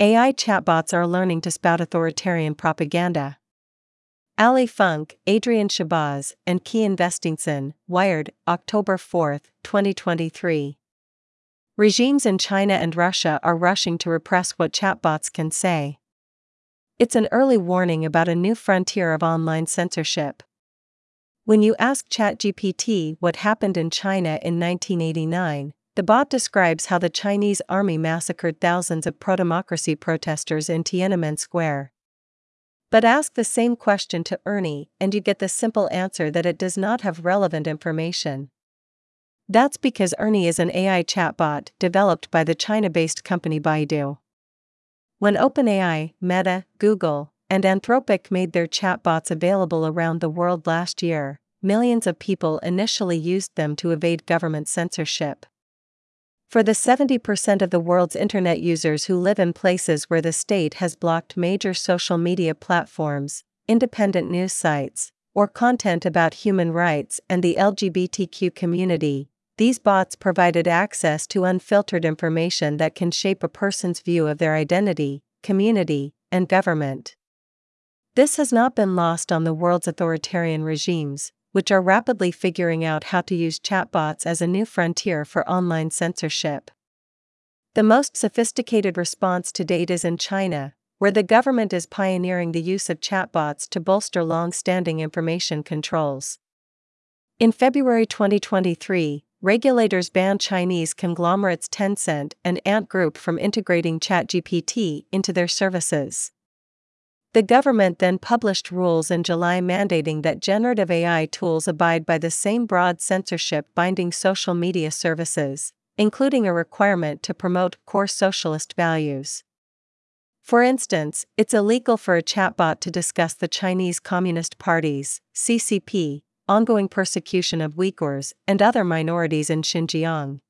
AI chatbots are learning to spout authoritarian propaganda. Allie Funk, Adrian Shahbaz, and Kian Vesteinsson, Wired, October 4, 2023. Regimes in China and Russia are rushing to repress what chatbots can say. It's an early warning about a new frontier of online censorship. When you ask ChatGPT what happened in China in 1989, the bot describes how the Chinese army massacred thousands of pro democracy protesters in Tiananmen Square. But ask the same question to Ernie, and you get the simple answer that it does not have relevant information. That's because Ernie is an AI chatbot developed by the China based company Baidu. When OpenAI, Meta, Google, and Anthropic made their chatbots available around the world last year, millions of people initially used them to evade government censorship. For the 70% of the world's internet users who live in places where the state has blocked major social media platforms, independent news sites, or content about human rights and the LGBTQ community, these bots provided access to unfiltered information that can shape a person's view of their identity, community, and government. This has not been lost on the world's authoritarian regimes, which are rapidly figuring out how to use chatbots as a new frontier for online censorship. The most sophisticated response to date is in China, where the government is pioneering the use of chatbots to bolster long standing information controls. In February 2023, regulators banned Chinese conglomerates Tencent and Ant Group from integrating ChatGPT into their services. The government then published rules in July mandating that generative AI tools abide by the same broad censorship binding social media services, including a requirement to promote core socialist values. For instance, it's illegal for a chatbot to discuss the Chinese Communist Party's CCP ongoing persecution of Uyghurs and other minorities in Xinjiang.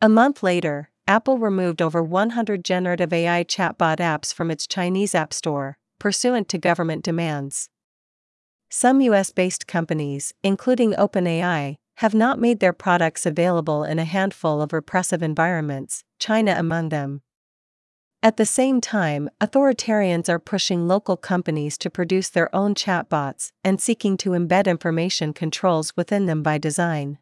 A month later, Apple removed over 100 generative AI chatbot apps from its Chinese App Store, pursuant to government demands. Some US based companies, including OpenAI, have not made their products available in a handful of repressive environments, China among them. At the same time, authoritarians are pushing local companies to produce their own chatbots and seeking to embed information controls within them by design.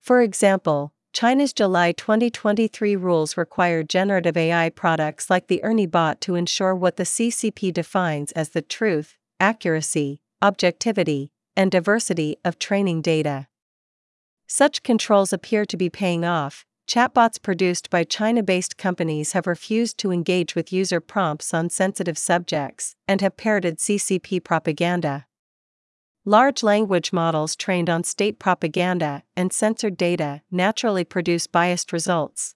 For example, China's July 2023 rules require generative AI products like the Ernie bot to ensure what the CCP defines as the truth, accuracy, objectivity, and diversity of training data. Such controls appear to be paying off. Chatbots produced by China based companies have refused to engage with user prompts on sensitive subjects and have parroted CCP propaganda. Large language models trained on state propaganda and censored data naturally produce biased results.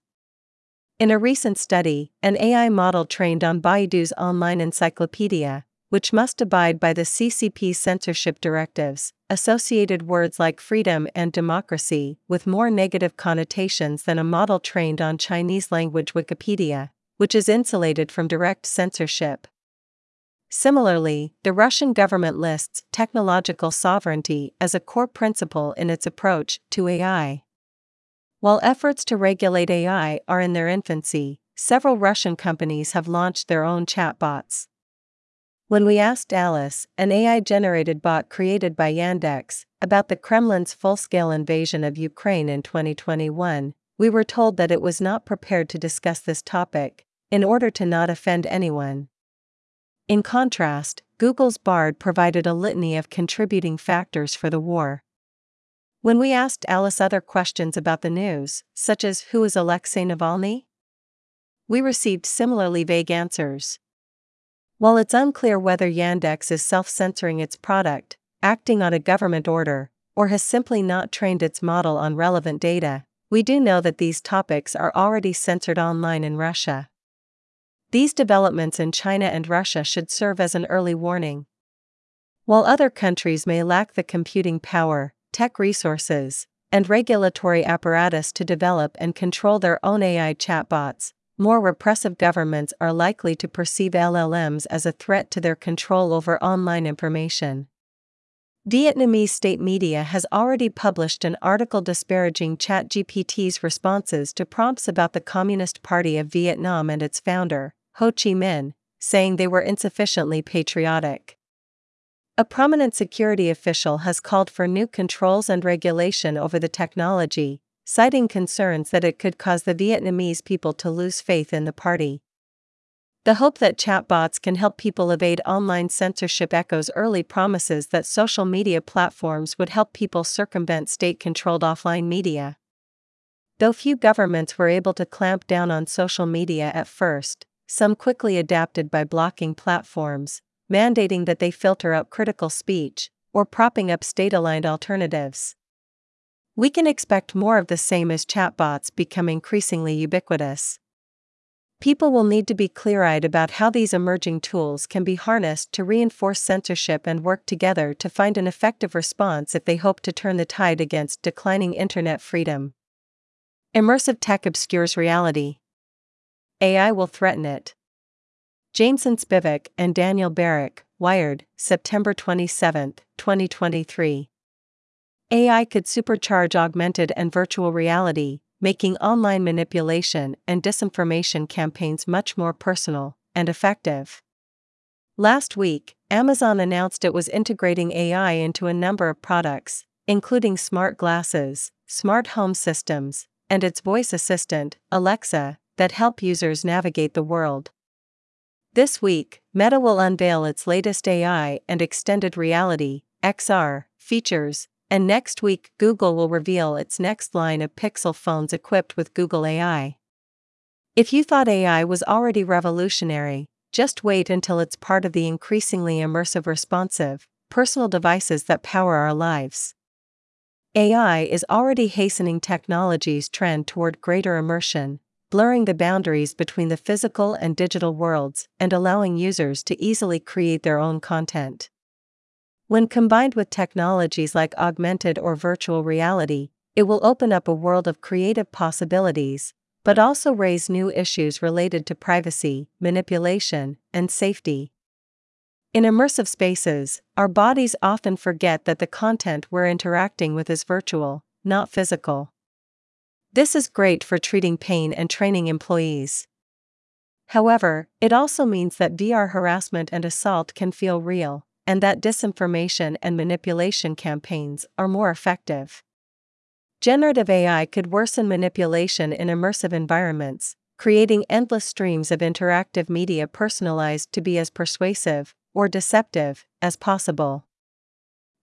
In a recent study, an AI model trained on Baidu's online encyclopedia, which must abide by the CCP censorship directives, associated words like freedom and democracy with more negative connotations than a model trained on Chinese language Wikipedia, which is insulated from direct censorship. Similarly, the Russian government lists technological sovereignty as a core principle in its approach to AI. While efforts to regulate AI are in their infancy, several Russian companies have launched their own chatbots. When we asked Alice, an AI generated bot created by Yandex, about the Kremlin's full scale invasion of Ukraine in 2021, we were told that it was not prepared to discuss this topic, in order to not offend anyone. In contrast, Google's Bard provided a litany of contributing factors for the war. When we asked Alice other questions about the news, such as who is Alexei Navalny, we received similarly vague answers. While it's unclear whether Yandex is self censoring its product, acting on a government order, or has simply not trained its model on relevant data, we do know that these topics are already censored online in Russia. These developments in China and Russia should serve as an early warning. While other countries may lack the computing power, tech resources, and regulatory apparatus to develop and control their own AI chatbots, more repressive governments are likely to perceive LLMs as a threat to their control over online information. Vietnamese state media has already published an article disparaging ChatGPT's responses to prompts about the Communist Party of Vietnam and its founder, Ho Chi Minh, saying they were insufficiently patriotic. A prominent security official has called for new controls and regulation over the technology, citing concerns that it could cause the Vietnamese people to lose faith in the party. The hope that chatbots can help people evade online censorship echoes early promises that social media platforms would help people circumvent state controlled offline media. Though few governments were able to clamp down on social media at first, some quickly adapted by blocking platforms, mandating that they filter out critical speech, or propping up state aligned alternatives. We can expect more of the same as chatbots become increasingly ubiquitous. People will need to be clear eyed about how these emerging tools can be harnessed to reinforce censorship and work together to find an effective response if they hope to turn the tide against declining internet freedom. Immersive tech obscures reality. AI will threaten it. Jameson Spivak and Daniel Berrick, Wired, September 27, 2023. AI could supercharge augmented and virtual reality, making online manipulation and disinformation campaigns much more personal and effective. Last week, Amazon announced it was integrating AI into a number of products, including smart glasses, smart home systems, and its voice assistant, Alexa, that help users navigate the world. This week, Meta will unveil its latest AI and extended reality XR features and next week Google will reveal its next line of Pixel phones equipped with Google AI. If you thought AI was already revolutionary, just wait until it's part of the increasingly immersive responsive, personal devices that power our lives. AI is already hastening technology's trend toward greater immersion, blurring the boundaries between the physical and digital worlds and allowing users to easily create their own content. When combined with technologies like augmented or virtual reality, it will open up a world of creative possibilities, but also raise new issues related to privacy, manipulation, and safety. In immersive spaces, our bodies often forget that the content we're interacting with is virtual, not physical. This is great for treating pain and training employees. However, it also means that VR harassment and assault can feel real and that disinformation and manipulation campaigns are more effective. Generative AI could worsen manipulation in immersive environments, creating endless streams of interactive media personalized to be as persuasive or deceptive as possible.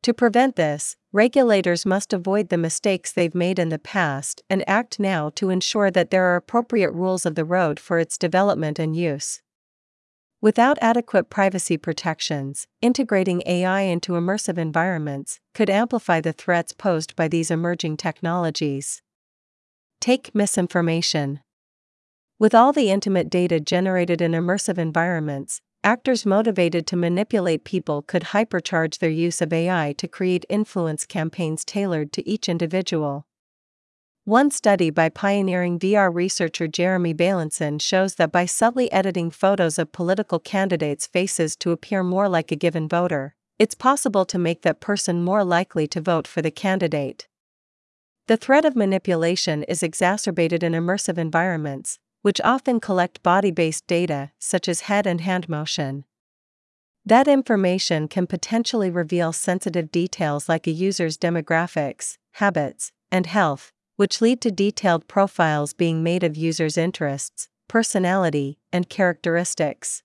To prevent this, regulators must avoid the mistakes they've made in the past and act now to ensure that there are appropriate rules of the road for its development and use. Without adequate privacy protections, integrating AI into immersive environments could amplify the threats posed by these emerging technologies. Take misinformation. With all the intimate data generated in immersive environments, actors motivated to manipulate people could hypercharge their use of AI to create influence campaigns tailored to each individual. One study by pioneering VR researcher Jeremy Bailenson shows that by subtly editing photos of political candidates' faces to appear more like a given voter, it's possible to make that person more likely to vote for the candidate. The threat of manipulation is exacerbated in immersive environments, which often collect body based data, such as head and hand motion. That information can potentially reveal sensitive details like a user's demographics, habits, and health, which lead to detailed profiles being made of users' interests, personality, and characteristics.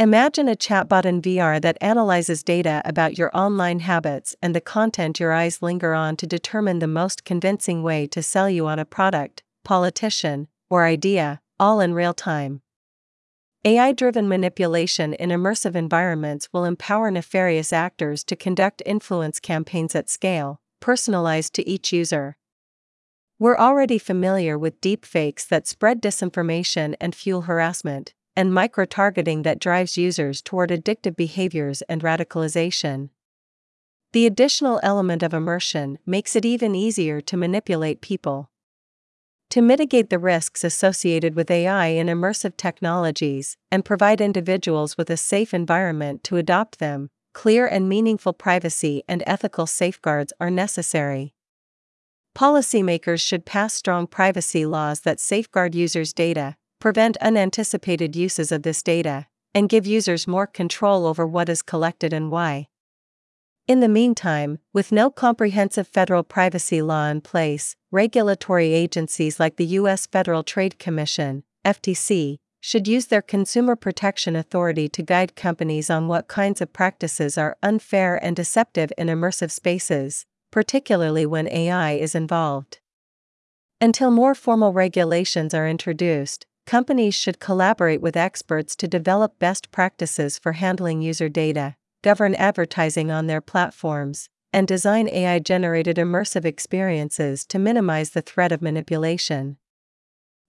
Imagine a chatbot in VR that analyzes data about your online habits and the content your eyes linger on to determine the most convincing way to sell you on a product, politician, or idea, all in real time. AI driven manipulation in immersive environments will empower nefarious actors to conduct influence campaigns at scale, personalized to each user. We're already familiar with deepfakes that spread disinformation and fuel harassment, and micro targeting that drives users toward addictive behaviors and radicalization. The additional element of immersion makes it even easier to manipulate people. To mitigate the risks associated with AI in immersive technologies and provide individuals with a safe environment to adopt them, clear and meaningful privacy and ethical safeguards are necessary. Policymakers should pass strong privacy laws that safeguard users' data, prevent unanticipated uses of this data, and give users more control over what is collected and why. In the meantime, with no comprehensive federal privacy law in place, regulatory agencies like the U.S. Federal Trade Commission, FTC, should use their Consumer Protection Authority to guide companies on what kinds of practices are unfair and deceptive in immersive spaces, particularly when AI is involved. Until more formal regulations are introduced, companies should collaborate with experts to develop best practices for handling user data, govern advertising on their platforms, and design AI generated immersive experiences to minimize the threat of manipulation.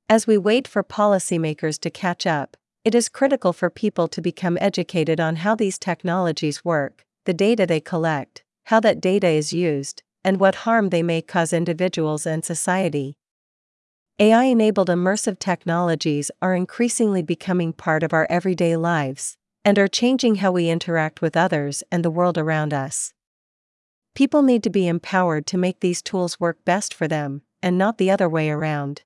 As we wait for policymakers to catch up, it is critical for people to become educated on how these technologies work, the data they collect, how that data is used, and what harm they may cause individuals and society. AI enabled immersive technologies are increasingly becoming part of our everyday lives and are changing how we interact with others and the world around us. People need to be empowered to make these tools work best for them, and not the other way around.